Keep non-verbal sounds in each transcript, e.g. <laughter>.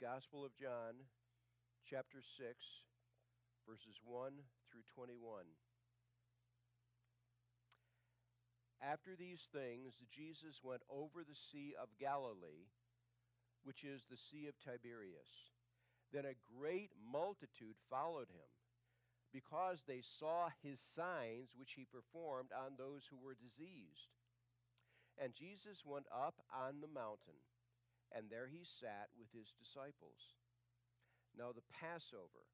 Gospel of John, chapter 6, verses 1 through 21. After these things, Jesus went over the Sea of Galilee, which is the Sea of Tiberias. Then a great multitude followed him, because they saw his signs which he performed on those who were diseased. And Jesus went up on the mountain, and there he sat with his disciples. Now the Passover,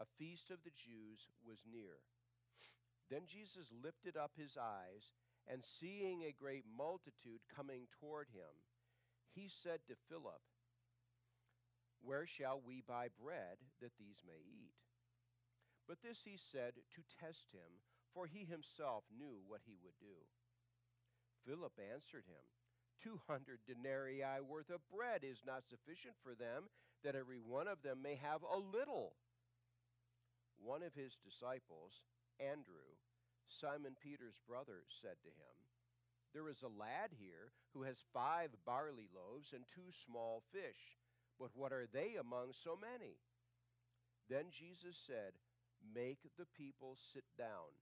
a feast of the Jews, was near. Then Jesus lifted up his eyes, and seeing a great multitude coming toward him, he said to Philip, Where shall we buy bread that these may eat? But this he said to test him, for he himself knew what he would do. Philip answered him, Two hundred denarii worth of bread is not sufficient for them, that every one of them may have a little. One of his disciples, Andrew, Simon Peter's brother, said to him, There is a lad here who has five barley loaves and two small fish, but what are they among so many? Then Jesus said, Make the people sit down.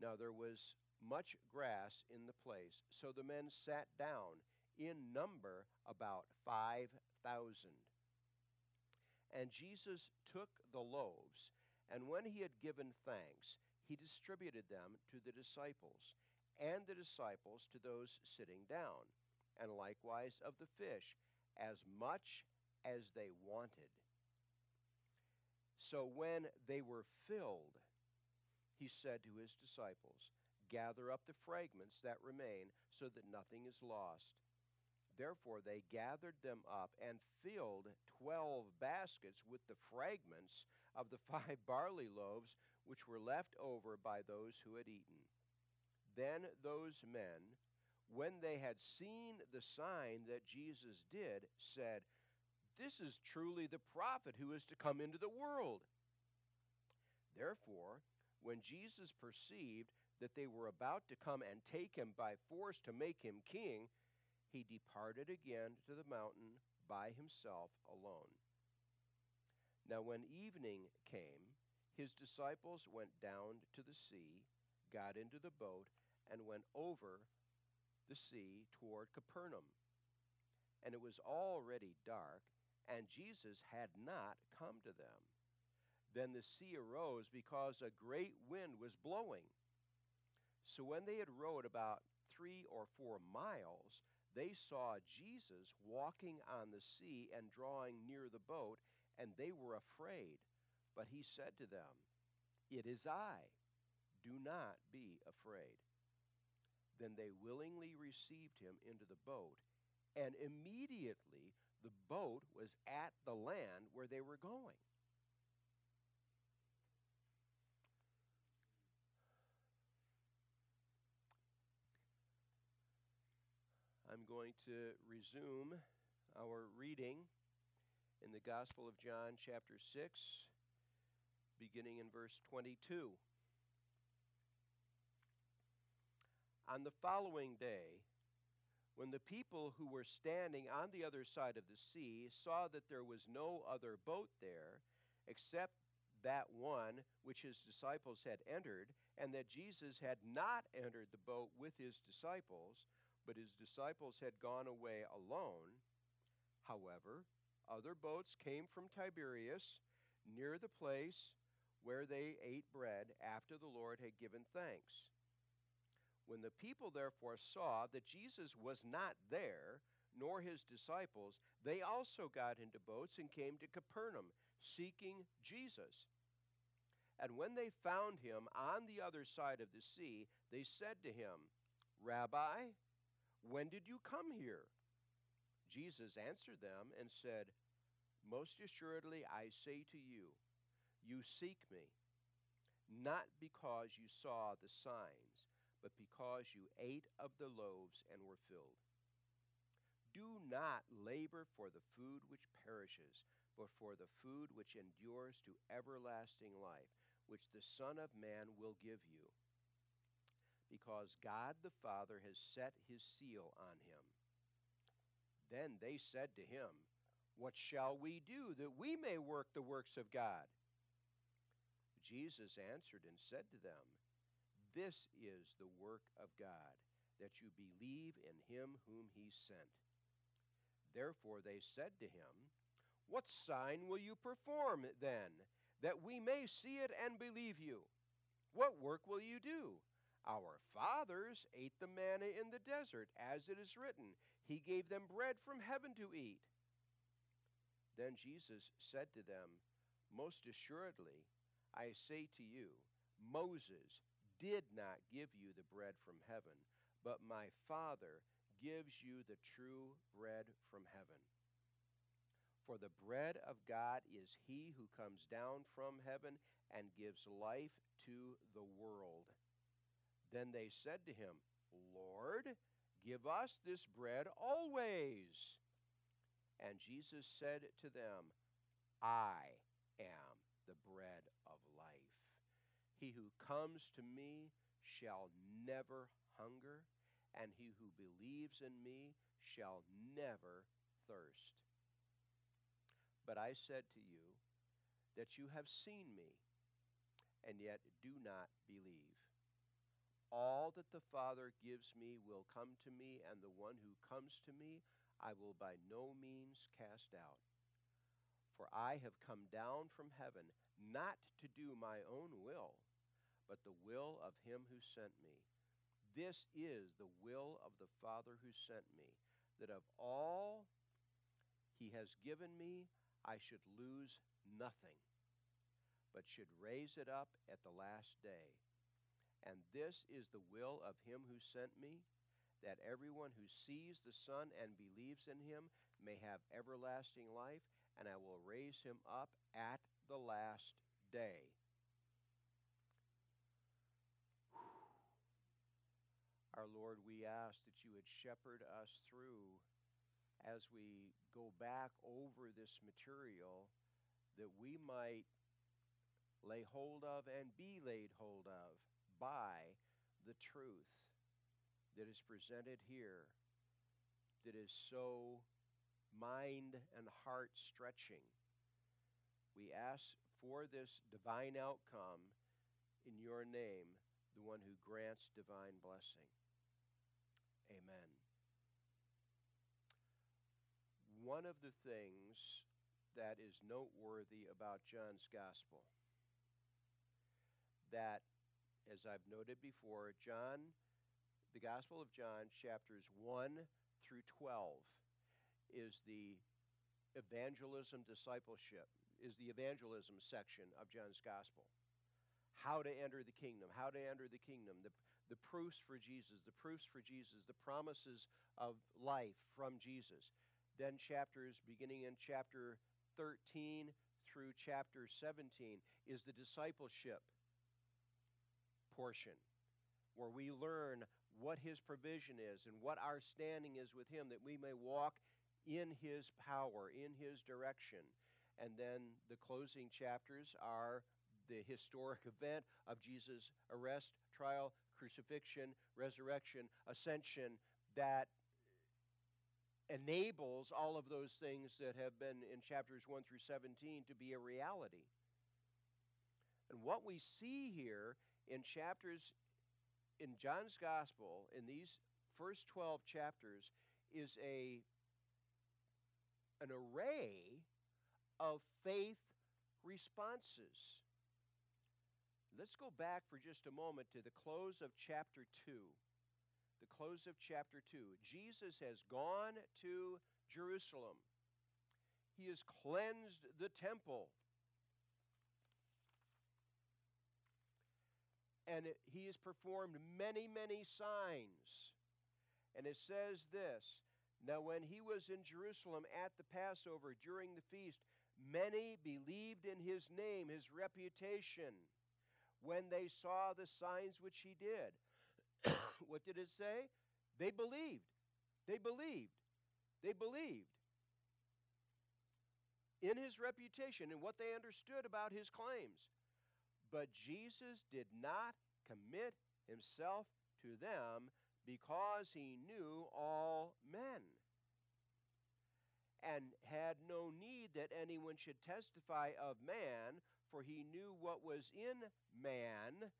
Now there was much grass in the place, so the men sat down, in number about five thousand. And Jesus took the loaves, and when he had given thanks, he distributed them to the disciples, and the disciples to those sitting down, and likewise of the fish, as much as they wanted. So when they were filled, he said to his disciples, Gather up the fragments that remain, so that nothing is lost. Therefore they gathered them up and filled twelve baskets with the fragments of the <laughs> five barley loaves which were left over by those who had eaten. Then those men, when they had seen the sign that Jesus did, said, This is truly the prophet who is to come into the world. Therefore, when Jesus perceived that they were about to come and take him by force to make him king, he departed again to the mountain by himself alone. Now, when evening came, his disciples went down to the sea, got into the boat, and went over the sea toward Capernaum. And it was already dark, and Jesus had not come to them. Then the sea arose because a great wind was blowing. So when they had rowed about three or four miles, they saw Jesus walking on the sea and drawing near the boat, and they were afraid. But he said to them, It is I. Do not be afraid. Then they willingly received him into the boat, and immediately the boat was at the land where they were going. Going to resume our reading in the Gospel of John, chapter 6, beginning in verse 22. On the following day, when the people who were standing on the other side of the sea saw that there was no other boat there except that one which his disciples had entered, and that Jesus had not entered the boat with his disciples, but his disciples had gone away alone. However, other boats came from Tiberias near the place where they ate bread after the Lord had given thanks. When the people therefore saw that Jesus was not there, nor his disciples, they also got into boats and came to Capernaum, seeking Jesus. And when they found him on the other side of the sea, they said to him, Rabbi, when did you come here? Jesus answered them and said, Most assuredly I say to you, you seek me, not because you saw the signs, but because you ate of the loaves and were filled. Do not labor for the food which perishes, but for the food which endures to everlasting life, which the Son of Man will give you because God the Father has set his seal on him. Then they said to him, What shall we do that we may work the works of God? Jesus answered and said to them, This is the work of God, that you believe in him whom he sent. Therefore they said to him, What sign will you perform then, that we may see it and believe you? What work will you do? Our fathers ate the manna in the desert, as it is written, He gave them bread from heaven to eat. Then Jesus said to them, Most assuredly, I say to you, Moses did not give you the bread from heaven, but my Father gives you the true bread from heaven. For the bread of God is he who comes down from heaven and gives life to the world. Then they said to him, Lord, give us this bread always. And Jesus said to them, I am the bread of life. he who comes to me shall never hunger, and he who believes in me shall never thirst. But I said to you that you have seen me, and yet do not believe. All that the Father gives me will come to me, and the one who comes to me I will by no means cast out. For I have come down from heaven not to do my own will but the will of him who sent me. This is the will of the Father who sent me, that of all he has given me, I should lose nothing, but should raise it up at the last day. And this is the will of him who sent me, that everyone who sees the Son and believes in him may have everlasting life, and I will raise him up at the last day. <sighs> Our Lord, we ask that you would shepherd us through as we go back over this material that we might lay hold of and be laid hold of by the truth that is presented here that is so mind and heart stretching. We ask for this divine outcome in your name, the one who grants divine blessing. Amen. One of the things that is noteworthy about John's gospel that as I've noted before, John the Gospel of John chapters 1 through 12 is the evangelism discipleship is the evangelism section of John's gospel. How to enter the kingdom, how to enter the kingdom, the, the proofs for Jesus, the proofs for Jesus, the promises of life from Jesus. Then chapters beginning in chapter 13 through chapter 17 is the discipleship portion where we learn what his provision is and what our standing is with him that we may walk in his power, in his direction. And then the closing chapters are the historic event of Jesus' arrest, trial, crucifixion, resurrection, ascension that enables all of those things that have been in chapters 1 through 17 to be a reality. And what we see here in chapters in John's gospel in these first 12 chapters is a an array of faith responses. Let's go back for just a moment to the close of chapter 2. The close of chapter 2. Jesus has gone to Jerusalem. He has cleansed the temple. And he has performed many, many signs. And it says this Now, when he was in Jerusalem at the Passover during the feast, many believed in his name, his reputation when they saw the signs which he did. <coughs> what did it say? They believed. They believed. They believed in his reputation and what they understood about his claims. But Jesus did not commit himself to them because he knew all men. and had no need that anyone should testify of man, for he knew what was in man.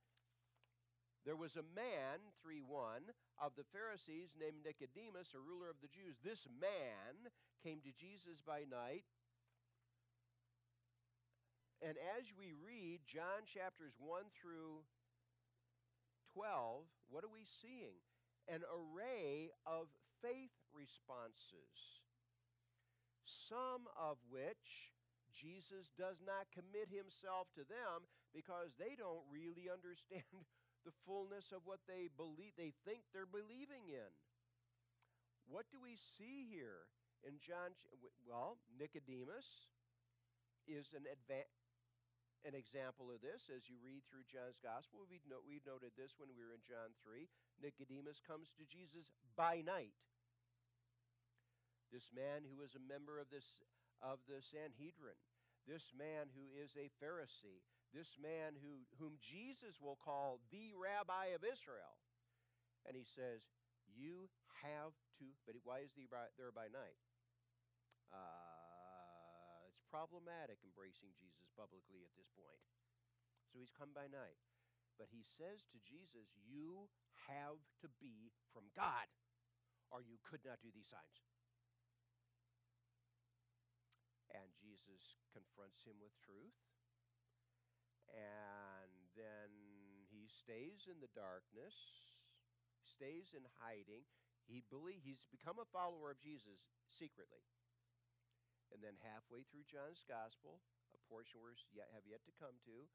There was a man, 3 1, of the Pharisees named Nicodemus, a ruler of the Jews. This man came to Jesus by night. And as we read John chapters 1 through 12, what are we seeing? An array of faith responses, some of which Jesus does not commit himself to them because they don't really <laughs> understand the fullness of what they believe they think they're believing in. What do we see here in John well, Nicodemus is an adva- an example of this as you read through John's gospel. We no- we noted this when we were in John 3. Nicodemus comes to Jesus by night. This man who is a member of this of the Sanhedrin, this man who is a Pharisee, this man who, whom Jesus will call the rabbi of Israel. And he says, You have to, but why is he there by night? Uh, it's problematic embracing Jesus publicly at this point. So he's come by night. But he says to Jesus, You have to be from God, or you could not do these signs. And Jesus confronts him with truth and then he stays in the darkness, stays in hiding. He believe he's become a follower of Jesus secretly. And then halfway through John's gospel, portion yet have yet to come to,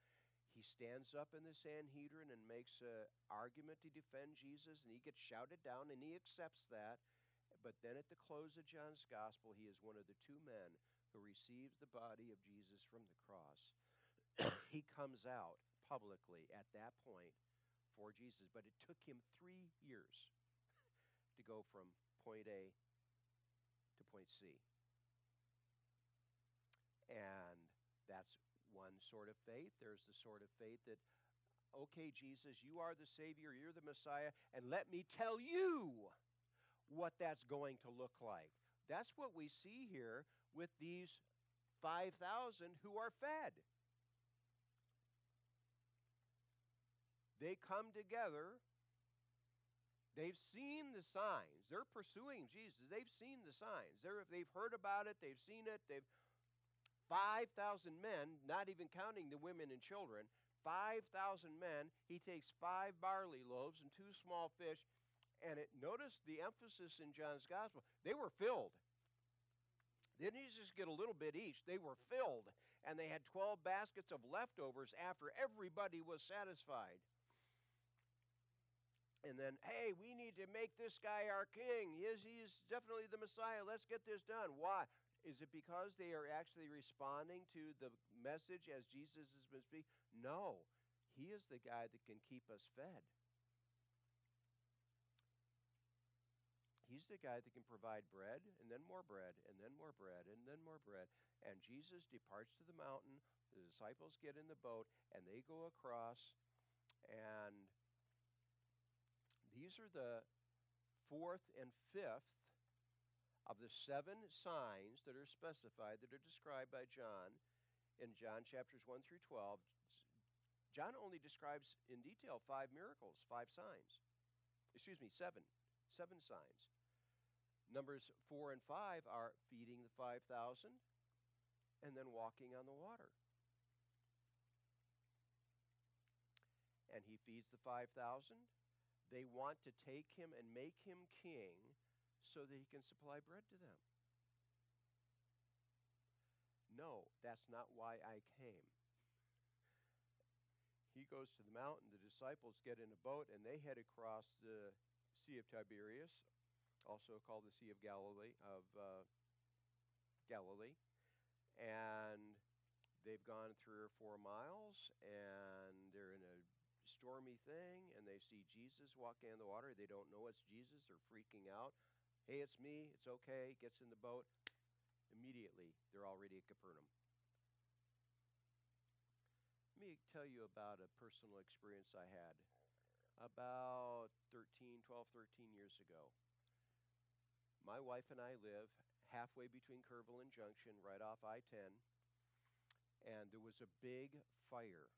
he stands up in the Sanhedrin and makes an argument to defend Jesus, and he gets shouted down, and he accepts that. But then at the close of John's gospel, he is one of the two men who receives the body of Jesus from the cross. <coughs> he comes out publicly at that point for Jesus. But it took him three years <laughs> to go from point A to point C. And that's one sort of faith. There's the sort of faith that, okay, Jesus, you are the Savior, you're the Messiah, and let me tell you what that's going to look like. That's what we see here with these 5,000 who are fed. They come together. They've seen the signs. They're pursuing Jesus. They've seen the signs. They're, they've heard about it. They've seen it. They've 5,000 men, not even counting the women and children, 5,000 men. He takes five barley loaves and two small fish. And it, notice the emphasis in John's gospel. They were filled. They didn't just get a little bit each. They were filled. And they had 12 baskets of leftovers after everybody was satisfied and then, hey, we need to make this guy our king. He is, he is definitely the Messiah. Let's get this done. Why? Is it because they are actually responding to the message as Jesus has been speaking? No. He is the guy that can keep us fed. He's the guy that can provide bread and then more bread and then more bread and then more bread. And Jesus departs to the mountain. The disciples get in the boat and they go across and these are the fourth and fifth of the seven signs that are specified, that are described by John in John chapters 1 through 12. John only describes in detail five miracles, five signs. Excuse me, seven. Seven signs. Numbers 4 and 5 are feeding the 5,000 and then walking on the water. And he feeds the 5,000 they want to take him and make him king so that he can supply bread to them. No, that's not why I came. He goes to the mountain, the disciples get in a boat, and they head across the Sea of Tiberias, also called the Sea of Galilee, of uh, Galilee. And they've gone three or four miles, and they're in a stormy thing and they see Jesus walking on the water. They don't know it's Jesus. They're freaking out. Hey, it's me. It's okay. Gets in the boat. Immediately, they're already at Capernaum. Let me tell you about a personal experience I had about 13, 12, 13 years ago. My wife and I live halfway between Kerrville and Junction, right off I 10, and there was a big fire.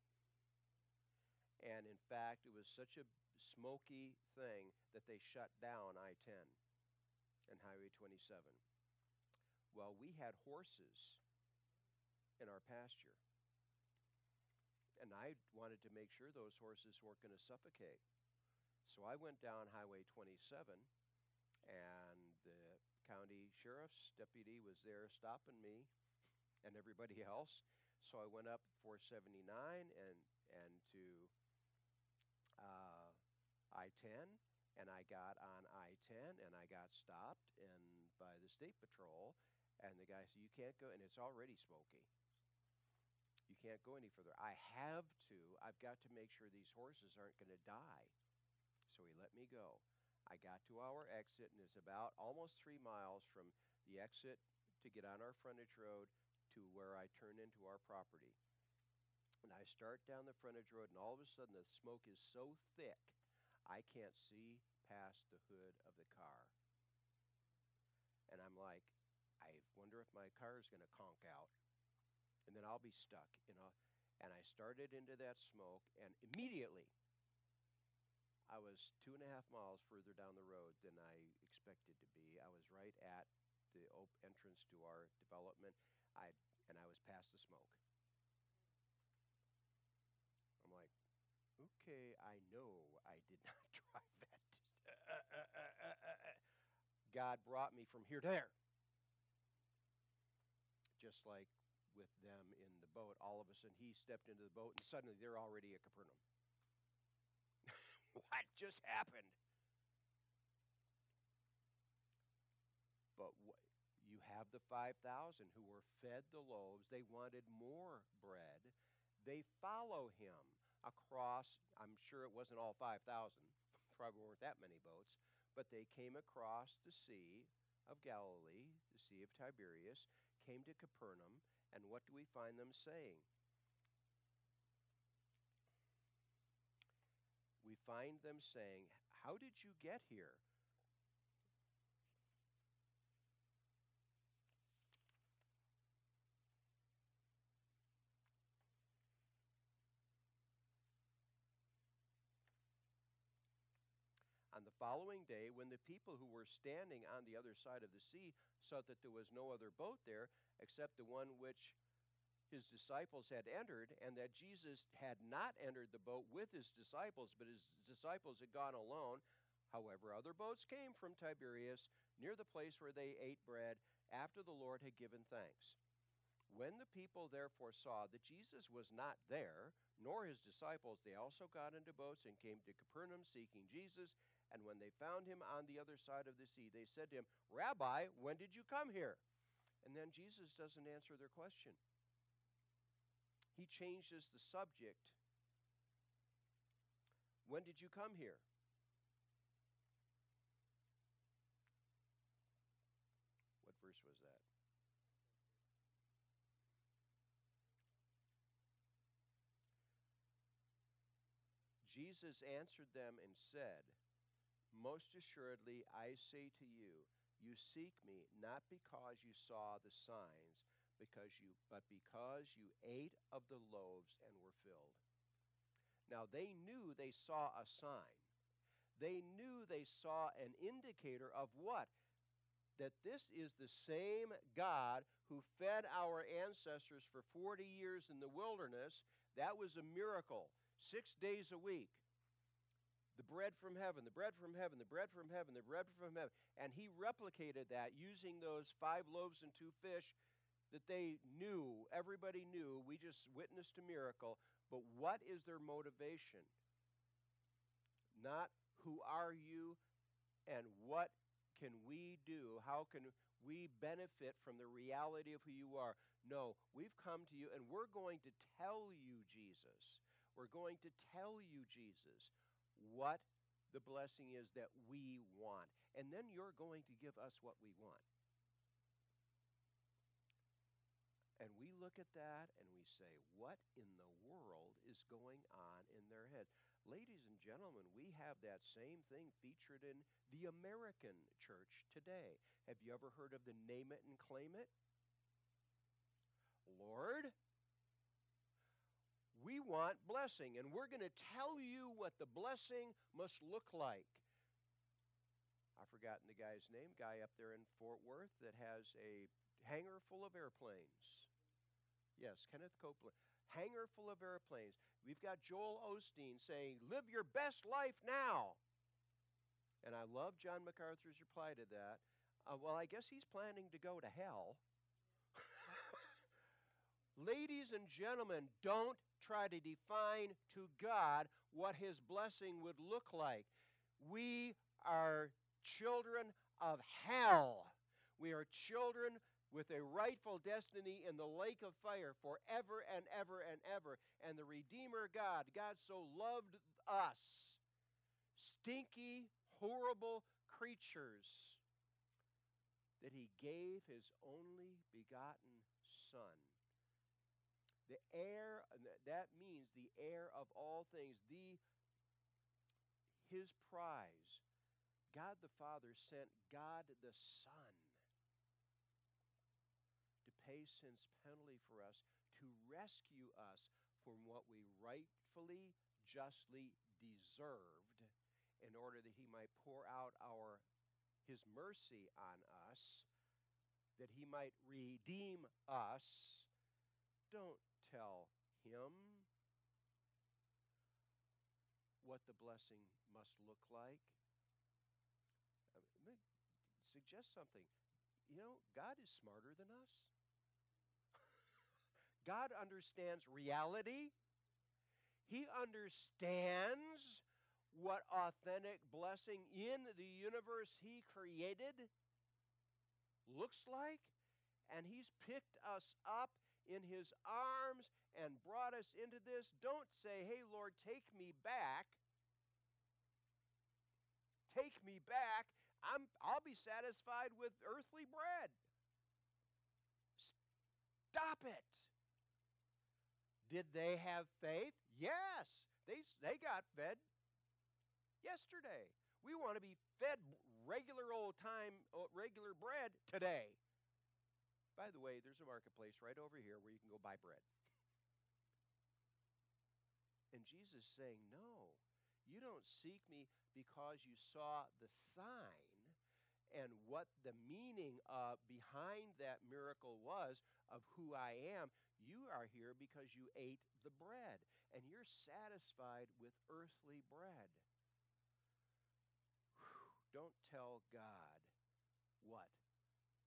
And in fact, it was such a smoky thing that they shut down I 10 and Highway 27. Well, we had horses in our pasture. And I wanted to make sure those horses weren't going to suffocate. So I went down Highway 27, and the county sheriff's deputy was there stopping me and everybody <laughs> else. So I went up 479 and, and to uh, I-10, and I got on I-10, and I got stopped and by the state patrol, and the guy said, "You can't go," and it's already smoky. You can't go any further. I have to. I've got to make sure these horses aren't going to die. So he let me go. I got to our exit, and it's about almost three miles from the exit to get on our frontage road to where I turn into our property. And I start down the frontage road, and all of a sudden the smoke is so thick I can't see past the hood of the car. And I'm like, I wonder if my car is going to conk out. And then I'll be stuck, you know. And I started into that smoke, and immediately I was two and a half miles further down the road than I expected to be. I was right at the op- entrance to our development, I, and I was past the smoke. I'm like, okay, I know I did not drive that. God brought me from here to there. Just like with them in the boat, all of a sudden he stepped into the boat and suddenly they're already at Capernaum. <laughs> what just happened? But wh- you have the 5,000 who were fed the loaves. They wanted more bread. They follow him across, I'm sure it wasn't all 5,000, <laughs> probably weren't that many boats, but they came across the Sea of Galilee, the Sea of Tiberias, came to Capernaum, and what do we find them saying? We find them saying, How did you get here? Following day, when the people who were standing on the other side of the sea saw that there was no other boat there except the one which his disciples had entered, and that Jesus had not entered the boat with his disciples, but his disciples had gone alone. However, other boats came from Tiberias near the place where they ate bread after the Lord had given thanks. When the people therefore saw that Jesus was not there, nor his disciples, they also got into boats and came to Capernaum seeking Jesus. And when they found him on the other side of the sea, they said to him, Rabbi, when did you come here? And then Jesus doesn't answer their question. He changes the subject. When did you come here? What verse was that? Jesus answered them and said, Most assuredly, I say to you, you seek me not because you saw the signs, because you, but because you ate of the loaves and were filled. Now they knew they saw a sign. They knew they saw an indicator of what? That this is the same God who fed our ancestors for 40 years in the wilderness. That was a miracle. Six days a week the bread from heaven, the bread from heaven, the bread from heaven, the bread from heaven. And he replicated that using those five loaves and two fish that they knew, everybody knew. We just witnessed a miracle. But what is their motivation? Not who are you and what can we do? How can we benefit from the reality of who you are? No, we've come to you and we're going to tell you, Jesus. We're going to tell you, Jesus, what the blessing is that we want. And then you're going to give us what we want. And we look at that and we say, what in the world is going on in their head? Ladies and gentlemen, we have that same thing featured in the American church today. Have you ever heard of the name it and claim it? Lord, we want blessing, and we're going to tell you what the blessing must look like. I've forgotten the guy's name, guy up there in Fort Worth that has a hangar full of airplanes. Yes, Kenneth Copeland. Hangar full of airplanes. We've got Joel Osteen saying, Live your best life now. And I love John MacArthur's reply to that. Uh, well, I guess he's planning to go to hell. <laughs> Ladies and gentlemen, don't try to define to God what his blessing would look like. We are children of hell. We are children with a rightful destiny in the lake of fire forever and ever and ever. And the Redeemer God, God so loved us, stinky, horrible creatures, that he gave his only begotten Son. The heir, that means the heir of all things, the his prize. God the Father sent God the Son to pay sin's penalty for us to rescue us from what we rightfully, justly deserved in order that he might pour out our his mercy on us, that he might redeem us. Don't tell him what the blessing must look like. Uh, suggest something. You know, God is smarter than us. <laughs> God understands reality. He understands what authentic blessing in the universe He created looks like. And He's picked us up in His arms and brought us into this. Don't say, hey, Lord, take me back. Take me back. I'm, I'll be satisfied with earthly bread. Stop it. Did they have faith? Yes. They, they got fed yesterday. We want to be fed regular old time, uh, regular bread today. By the way, there's a marketplace right over here where you can go buy bread. And Jesus saying, No, you don't seek me because you saw the sign and what the meaning uh, behind that miracle was of who I am. You are here because you ate the bread and you're satisfied with earthly bread. Whew. Don't tell God what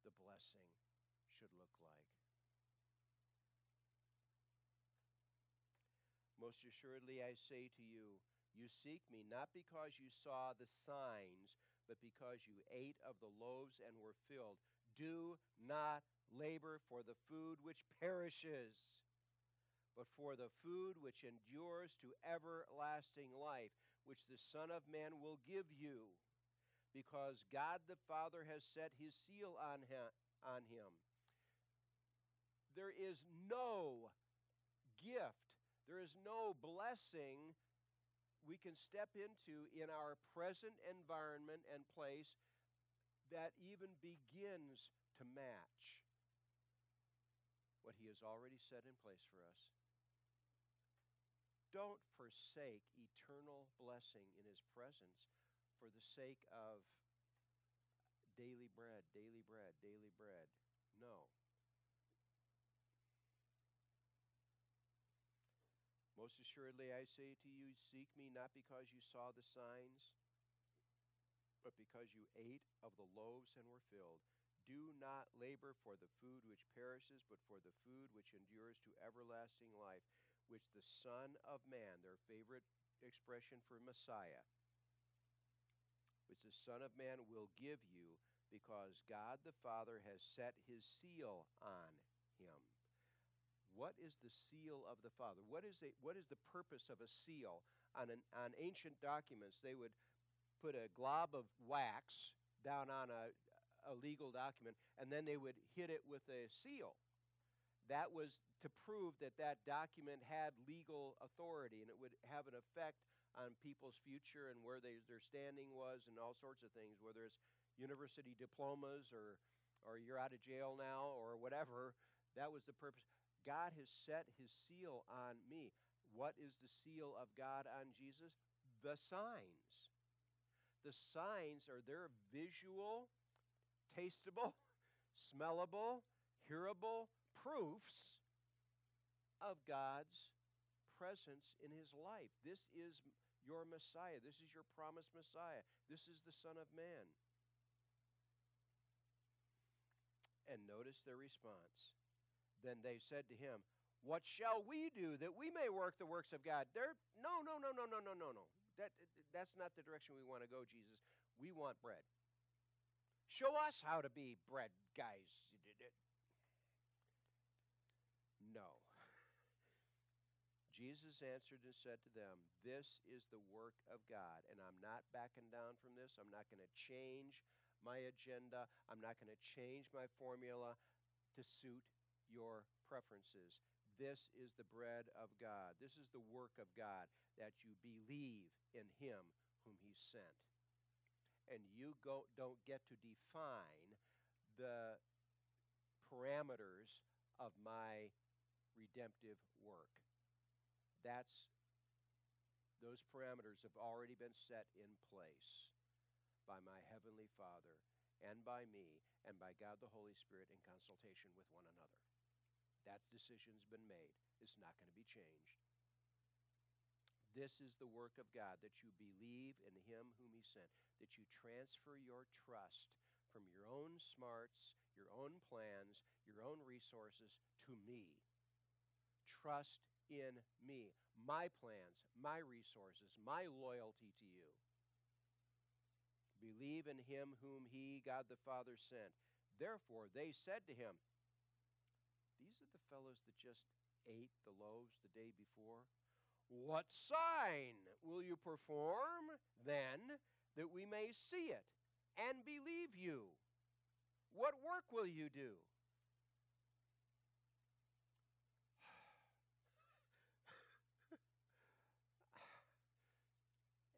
the blessing should look like. Most assuredly, I say to you, you seek me not because you saw the signs, but because you ate of the loaves and were filled. Do not labor for the food which perishes, but for the food which endures to everlasting life, which the Son of Man will give you, because God the Father has set his seal on him. There is no gift, there is no blessing we can step into in our present environment and place that even begins to match what He has already set in place for us. Don't forsake eternal blessing in His presence for the sake of daily bread, daily bread, daily bread. No. Most assuredly, I say to you, seek me not because you saw the signs, but because you ate of the loaves and were filled. Do not labor for the food which perishes, but for the food which endures to everlasting life, which the Son of Man, their favorite expression for Messiah, which the Son of Man will give you, because God the Father has set his seal on him. What is the seal of the Father? What is, the, what is the purpose of a seal? On, an, on ancient documents, they would put a glob of wax down on a, a legal document, and then they would hit it with a seal. that was to prove that that document had legal authority and it would have an effect on people's future and where they, their standing was and all sorts of things, whether it's university diplomas or, or you're out of jail now or whatever. That was the purpose. God has set his seal on me. What is the seal of God on Jesus? The signs. The signs are their visual, tastable, <laughs> smellable, hearable proofs of God's presence in his life. This is your Messiah. This is your promised Messiah. This is the Son of Man. And notice their response. Then they said to him, What shall we do that we may work the works of God? They're, no, no, no, no, no, no, no, no. That, that's not the direction we want to go, Jesus. We want bread. Show us how to be bread guys. No. <laughs> Jesus answered and said to them, This is the work of God, and I'm not backing down from this. I'm not going to change my agenda. I'm not going to change my formula to suit your preferences. This is the bread of God. This is the work of God, that you believe in him whom he sent. And you go, don't get to define the parameters of my redemptive work. That's those parameters have already been set in place by my heavenly Father and by me and by God the Holy Spirit in consultation with one another. That decision's been made. It's not going to be changed. This is the work of God, that you believe in him whom he sent, that you transfer your trust from your own smarts, your own plans, your own resources to me. Trust in me, my plans, my resources, my loyalty to you. Believe in him whom he, God the Father, sent. Therefore, they said to him, These are the fellows that just ate the loaves the day before. What sign will you perform then that we may see it and believe you? What work will you do? <sighs>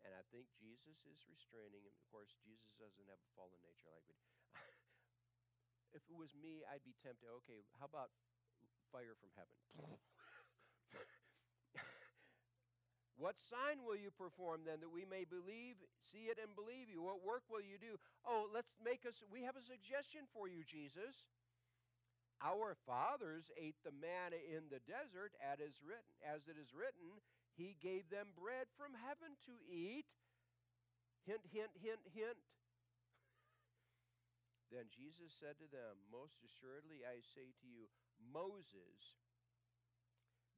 And I think Jesus is restraining him. Of course, Jesus doesn't have a fallen nature like we do. <laughs> if it was me, I'd be tempted, okay, how about fire from heaven? What sign will you perform then that we may believe, see it, and believe you? What work will you do? Oh, let's make us, we have a suggestion for you, Jesus. Our fathers ate the manna in the desert, as is written, as it is written, He gave them bread from heaven to eat, Hint, hint, hint, hint. Then Jesus said to them, Most assuredly I say to you, Moses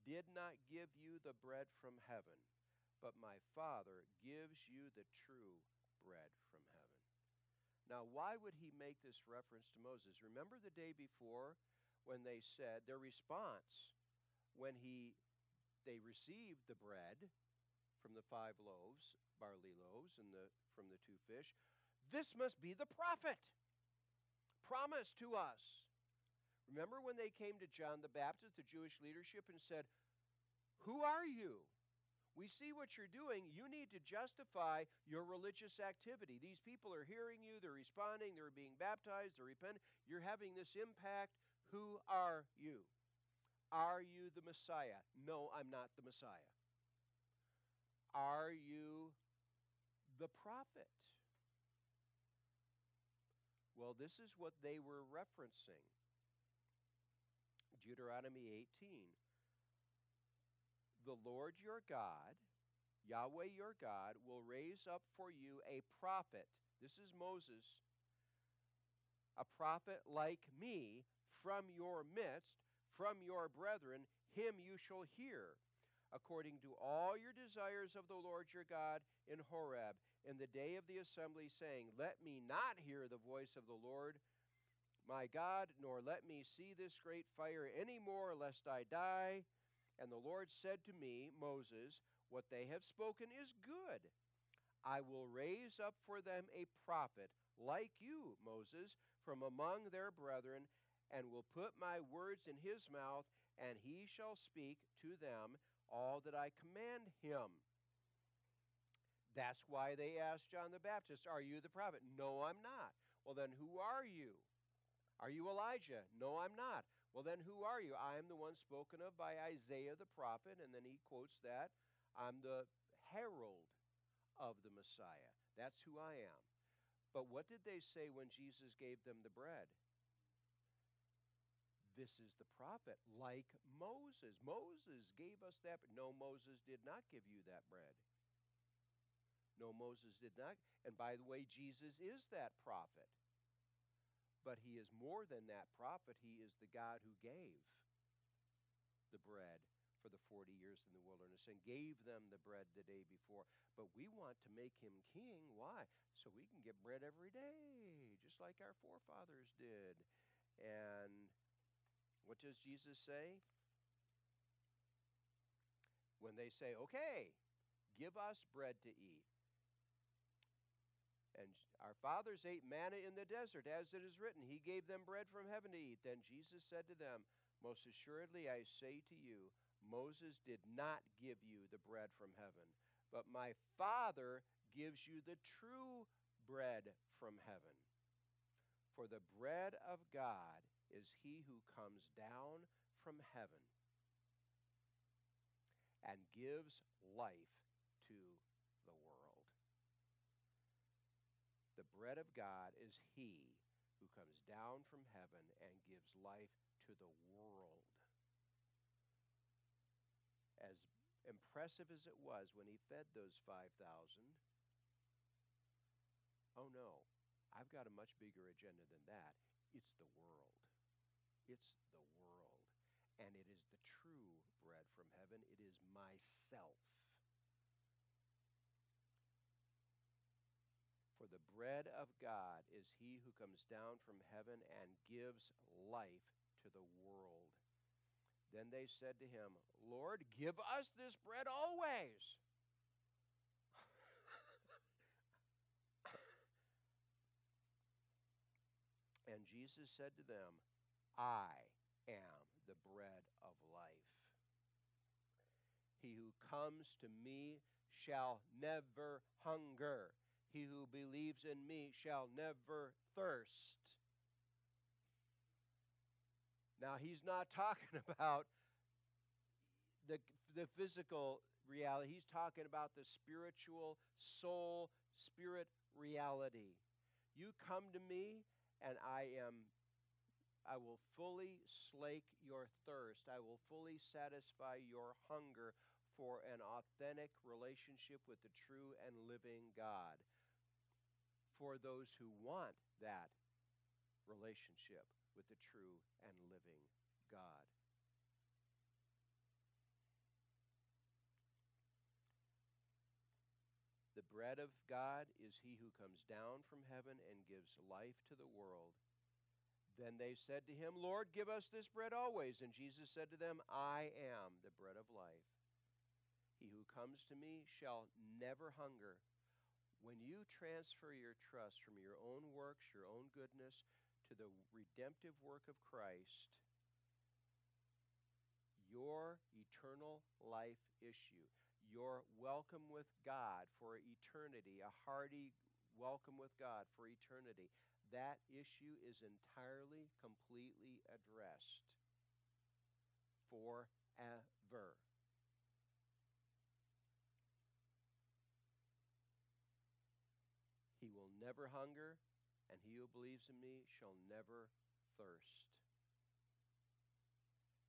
did not give you the bread from heaven, but my Father gives you the true bread from heaven. Now, why would he make this reference to Moses? Remember the day before when they said their response when he they received the bread from the five loaves barley loaves and the, from the two fish. This must be the prophet promised to us. Remember when they came to John the Baptist, the Jewish leadership, and said, Who are you? We see what you're doing. You need to justify your religious activity. These people are hearing you, they're responding, they're being baptized, they're repenting. You're having this impact. Who are you? Are you the Messiah? No, I'm not the Messiah. Are you the prophet. Well, this is what they were referencing Deuteronomy 18. The Lord your God, Yahweh your God, will raise up for you a prophet. This is Moses. A prophet like me from your midst, from your brethren, him you shall hear according to all your desires of the Lord your God in Horeb in the day of the assembly, saying, Let me not hear the voice of the Lord my God, nor let me see this great fire any more, lest I die. And the Lord said to me, Moses, What they have spoken is good. I will raise up for them a prophet like you, Moses, from among their brethren, and will put my words in his mouth, and he shall speak to them all that I command him. That's why they asked John the Baptist, Are you the prophet? No, I'm not. Well, then who are you? Are you Elijah? No, I'm not. Well, then who are you? I am the one spoken of by Isaiah the prophet, and then he quotes that. I'm the herald of the Messiah. That's who I am. But what did they say when Jesus gave them the bread? This is the prophet, like Moses. Moses gave us that. but No, Moses did not give you that bread. No, Moses did not. And by the way, Jesus is that prophet. But he is more than that prophet. He is the God who gave the bread for the 40 years in the wilderness and gave them the bread the day before. But we want to make him king. Why? So we can get bread every day, just like our forefathers did. And what does Jesus say? When they say, okay, give us bread to eat. And our fathers ate manna in the desert, as it is written, He gave them bread from heaven to eat. Then Jesus said to them, Most assuredly I say to you, Moses did not give you the bread from heaven, but my Father gives you the true bread from heaven. For the bread of God is he who comes down from heaven and gives life to the world. The bread of God is he who comes down from heaven and gives life to the world. As impressive as it was when he fed those 5,000, oh no, I've got a much bigger agenda than that. It's the world. It's the world. And it is the true bread from heaven. It is myself. For the bread of God is he who comes down from heaven and gives life to the world. Then they said to him, Lord, give us this bread always. <laughs> and Jesus said to them, I am the bread of life. He who comes to me shall never hunger he who believes in me shall never thirst. Now, he's not <laughs> talking about the, the physical reality, he's talking about the spiritual, soul, spirit reality. You come to me, and I am. I will fully slake your thirst. I will fully satisfy your hunger for an authentic relationship with the true and living God for those who want that relationship with the true and living God. The bread of God is he who comes down from heaven and gives life to the world. Then they said to him, Lord, give us this bread always. And Jesus said to them, I am the bread of life. He who comes to me shall never hunger when you transfer your trust from your own works, your own goodness, to the redemptive work of Christ, your eternal life issue, your welcome with God for eternity, a hearty welcome with God for eternity, that issue is entirely, completely addressed forever. He will never hunger, and he who believes in me shall never thirst.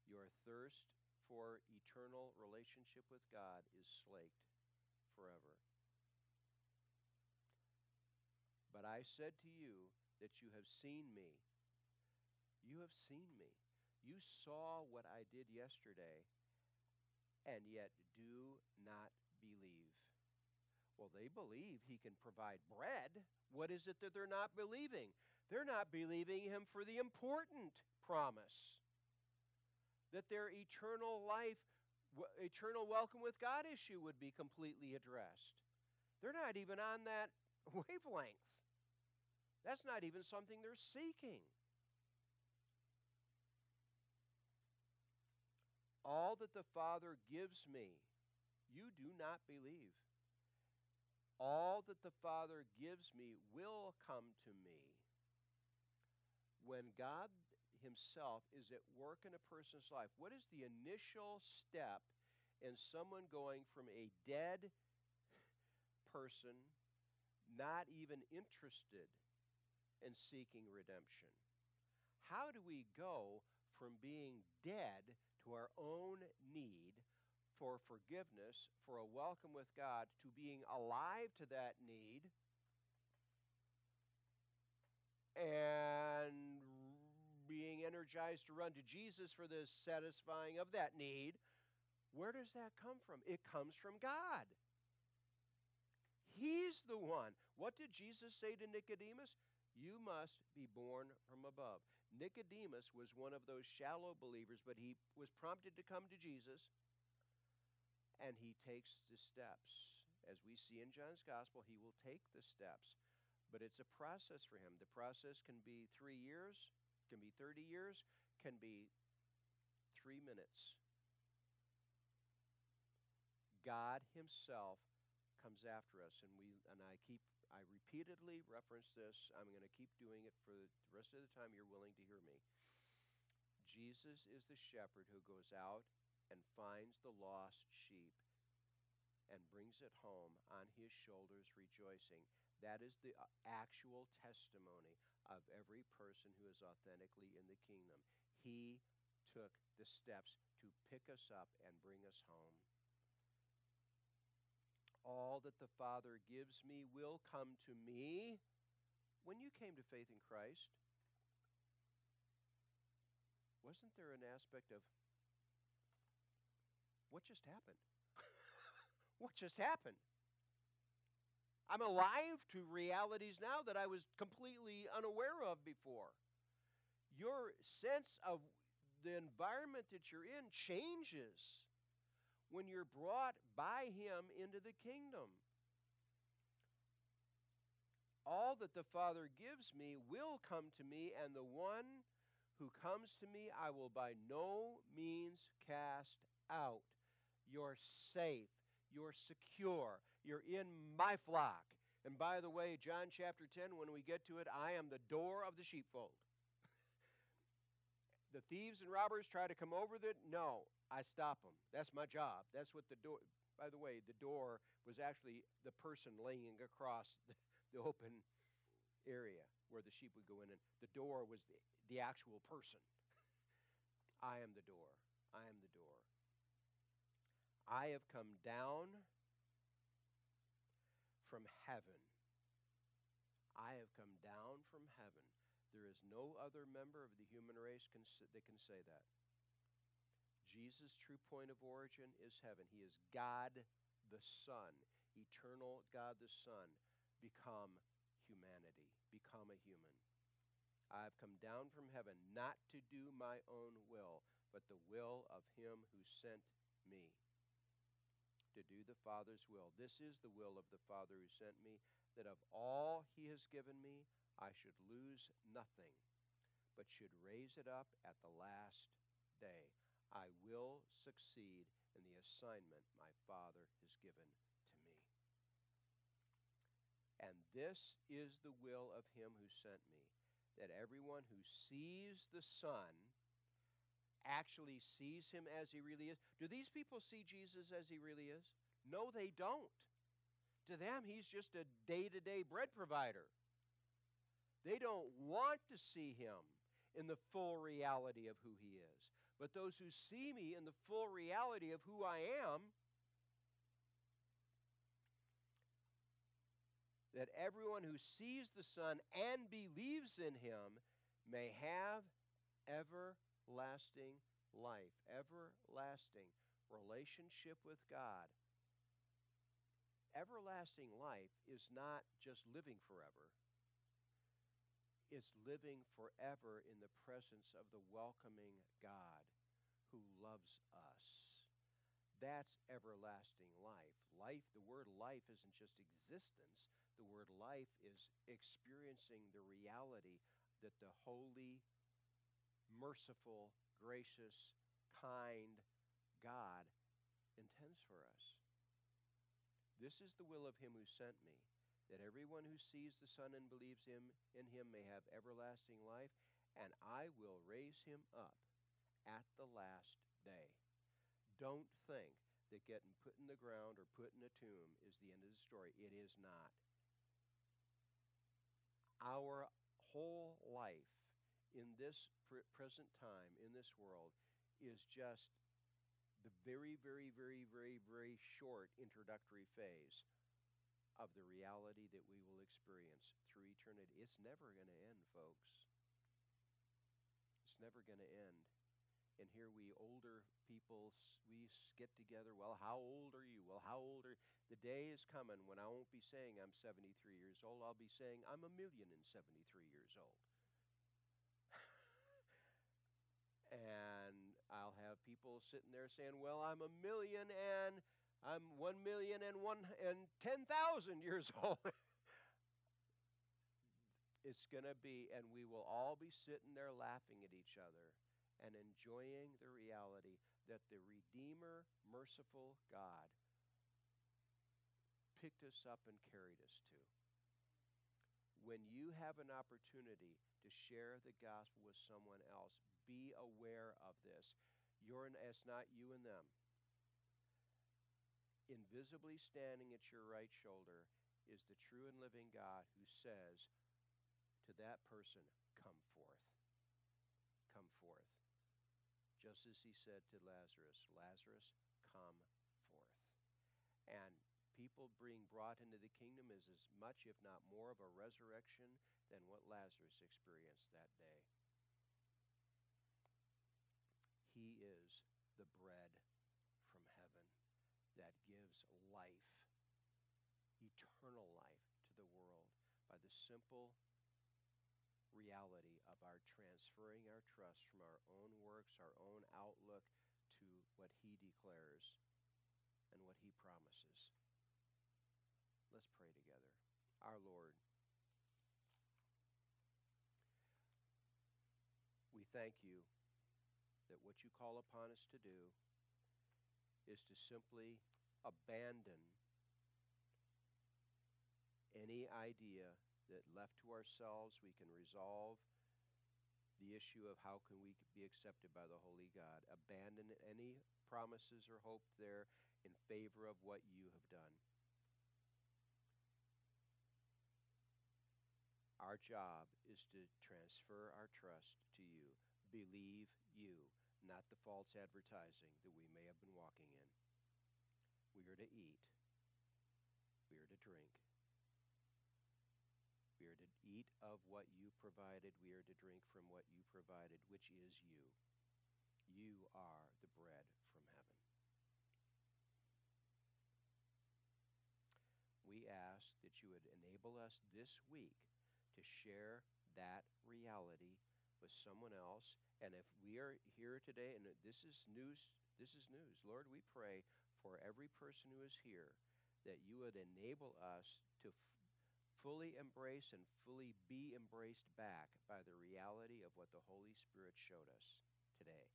Your thirst for eternal relationship with God is slaked forever. But I said to you that you have seen me. You have seen me. You saw what I did yesterday, and yet do not believe. Well, they believe he can provide bread. What is it that they're not believing? They're not believing him for the important promise that their eternal life, eternal welcome with God issue would be completely addressed. They're not even on that <laughs> wavelength. That's not even something they're seeking. All that the Father gives me, you do not believe. All that the Father gives me will come to me. When God Himself is at work in a person's life, what is the initial step in someone going from a dead person, not even interested in seeking redemption? How do we go from being dead to our own need for forgiveness, for a welcome with God, to being alive to that need, and being energized to run to Jesus for the satisfying of that need, where does that come from? It comes from God. He's the one. What did Jesus say to Nicodemus? You must be born from above. Nicodemus was one of those shallow believers, but he was prompted to come to Jesus and he takes the steps. As we see in John's gospel, he will take the steps, but it's a process for him. The process can be three years, can be 30 years, can be three minutes. God Himself comes after us, and we and I keep I repeatedly reference this. I'm going to keep doing it for the rest of the time you're willing to hear me. Jesus is the shepherd who goes out and finds the lost sheep and brings it home on his shoulders rejoicing. That is the uh, actual testimony of every person who is authentically in the kingdom. He took the steps to pick us up and bring us home. All that the Father gives me will come to me. When you came to faith in Christ, wasn't there an aspect of what just happened? <laughs> what just happened? I'm alive to realities now that I was completely unaware of before. Your sense of the environment that you're in changes when you're brought by Him into the kingdom. All that the Father gives me will come to me, and the one who comes to me I will by no means cast out. You're safe. You're secure. You're in my flock. And by the way, John chapter 10, when we get to it, I am the door of the sheepfold. The thieves and robbers try to come over the no, I stop them. That's my job. That's what the door by the way, the door was actually the person laying across the, the open area where the sheep would go in and the door was the, the actual person. <laughs> I am the door. I am the door. I have come down from heaven. I have come down from. There is no other member of the human race can, that can say that. Jesus' true point of origin is heaven. He is God the Son, eternal God the Son, become humanity, become a human. I have come down from heaven not to do my own will, but the will of him who sent me to do the Father's will. This is the will of the Father who sent me, that of all he has given me, I should lose nothing, but should raise it up at the last day. I will succeed in the assignment my Father has given to me. And this is the will of him who sent me, that everyone who sees the Son actually sees him as he really is. Do these people see Jesus as he really is? No, they don't. To them, he's just a day to day bread provider. They don't want to see him in the full reality of who he is. But those who see me in the full reality of who I am, that everyone who sees the Son and believes in him may have everlasting life, everlasting relationship with God. Everlasting life is not just living forever. It's living forever in the presence of the welcoming God who loves us. That's everlasting life. Life, the word life isn't just existence. The word life is experiencing the reality that the holy, merciful, gracious, kind, God intends for us. This is the will of him who sent me, that everyone who sees the Son and believes him in him may have everlasting life, and I will raise him up at the last day. Don't think that getting put in the ground or put in a tomb is the end of the story. It is not. Our whole life in this present time, in this world, is just the very, very, very, very, very short introductory phase of the reality that we will experience through eternity. It's never going to end, folks. It's never going to end. And here we older people, we get together. Well, how old are you? Well, how old are The day is coming when I won't be saying I'm 73 years old. I'll be saying I'm a million and 73 years old. <laughs> and I'll have people sitting there saying, well, I'm a million and I'm one million and one and 10,000 years <laughs> old. it's going to be, and we will all be sitting there laughing at each other and enjoying the reality that the Redeemer, merciful God, picked us up and carried us to. When you have an opportunity to share the gospel with someone else, be aware of this. You're, it's not you and them. Invisibly standing at your right shoulder is the true and living God who says to that person, Come forth. Come forth just as he said to Lazarus, Lazarus, come forth. And people being brought into the kingdom is as much, if not more, of a resurrection than what Lazarus experienced that day. He is the bread from heaven that gives life, eternal life to the world by the simple reality of our transferring our trust from our own works, our own outlook, to what He declares and what He promises. Let's pray together. Our Lord, we thank you that what you call upon us to do is to simply abandon any idea that left to ourselves we can resolve the issue of how can we be accepted by the holy God. Abandon any promises or hope there in favor of what you have done. Our job is to transfer our trust to you. Believe you, not the false advertising that we may have been walking in. We are to eat. We are to drink. We are to eat of what you provided. We are to drink from what you provided, which is you. You are the bread from heaven. We ask that you would enable us this week to share that reality with someone else. And if we are here today, and this is news, this is news. Lord, we pray for every person who is here that you would enable us to fully embrace and fully be embraced back by the reality of what the Holy Spirit showed us today.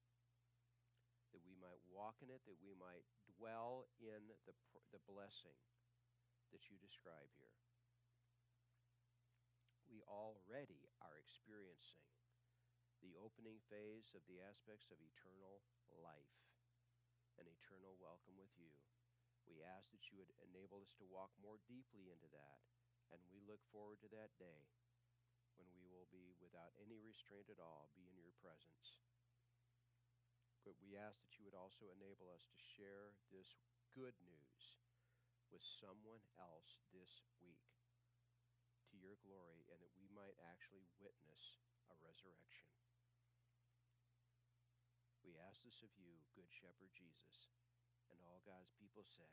That we might walk in it, that we might dwell in the, the blessing that you describe here. We already are experiencing the opening phase of the aspects of eternal life, an eternal welcome with you. We ask that you would enable us to walk more deeply into that and we look forward to that day when we will be without any restraint at all, be in your presence. But we ask that you would also enable us to share this good news with someone else this week to your glory and that we might actually witness a resurrection. We ask this of you, Good Shepherd Jesus. And all God's people said,